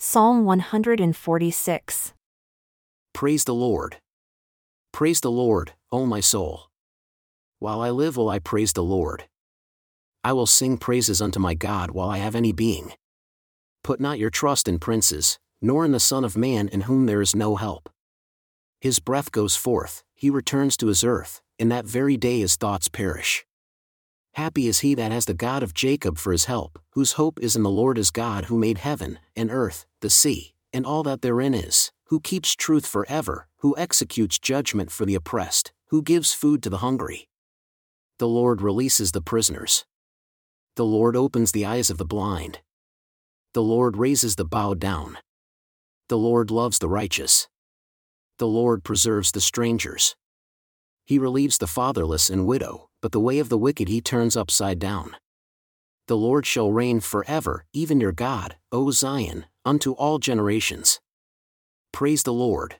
Psalm 146. Praise the Lord. Praise the Lord, O my soul. While I live, will I praise the Lord. I will sing praises unto my God while I have any being. Put not your trust in princes, nor in the Son of Man in whom there is no help. His breath goes forth, he returns to his earth, in that very day his thoughts perish. Happy is he that has the God of Jacob for his help, whose hope is in the Lord his God who made heaven, and earth, the sea, and all that therein is, who keeps truth forever, who executes judgment for the oppressed, who gives food to the hungry. The Lord releases the prisoners. The Lord opens the eyes of the blind. The Lord raises the bowed down. The Lord loves the righteous. The Lord preserves the strangers. He relieves the fatherless and widow, but the way of the wicked he turns upside down. The Lord shall reign forever, even your God, O Zion, unto all generations. Praise the Lord.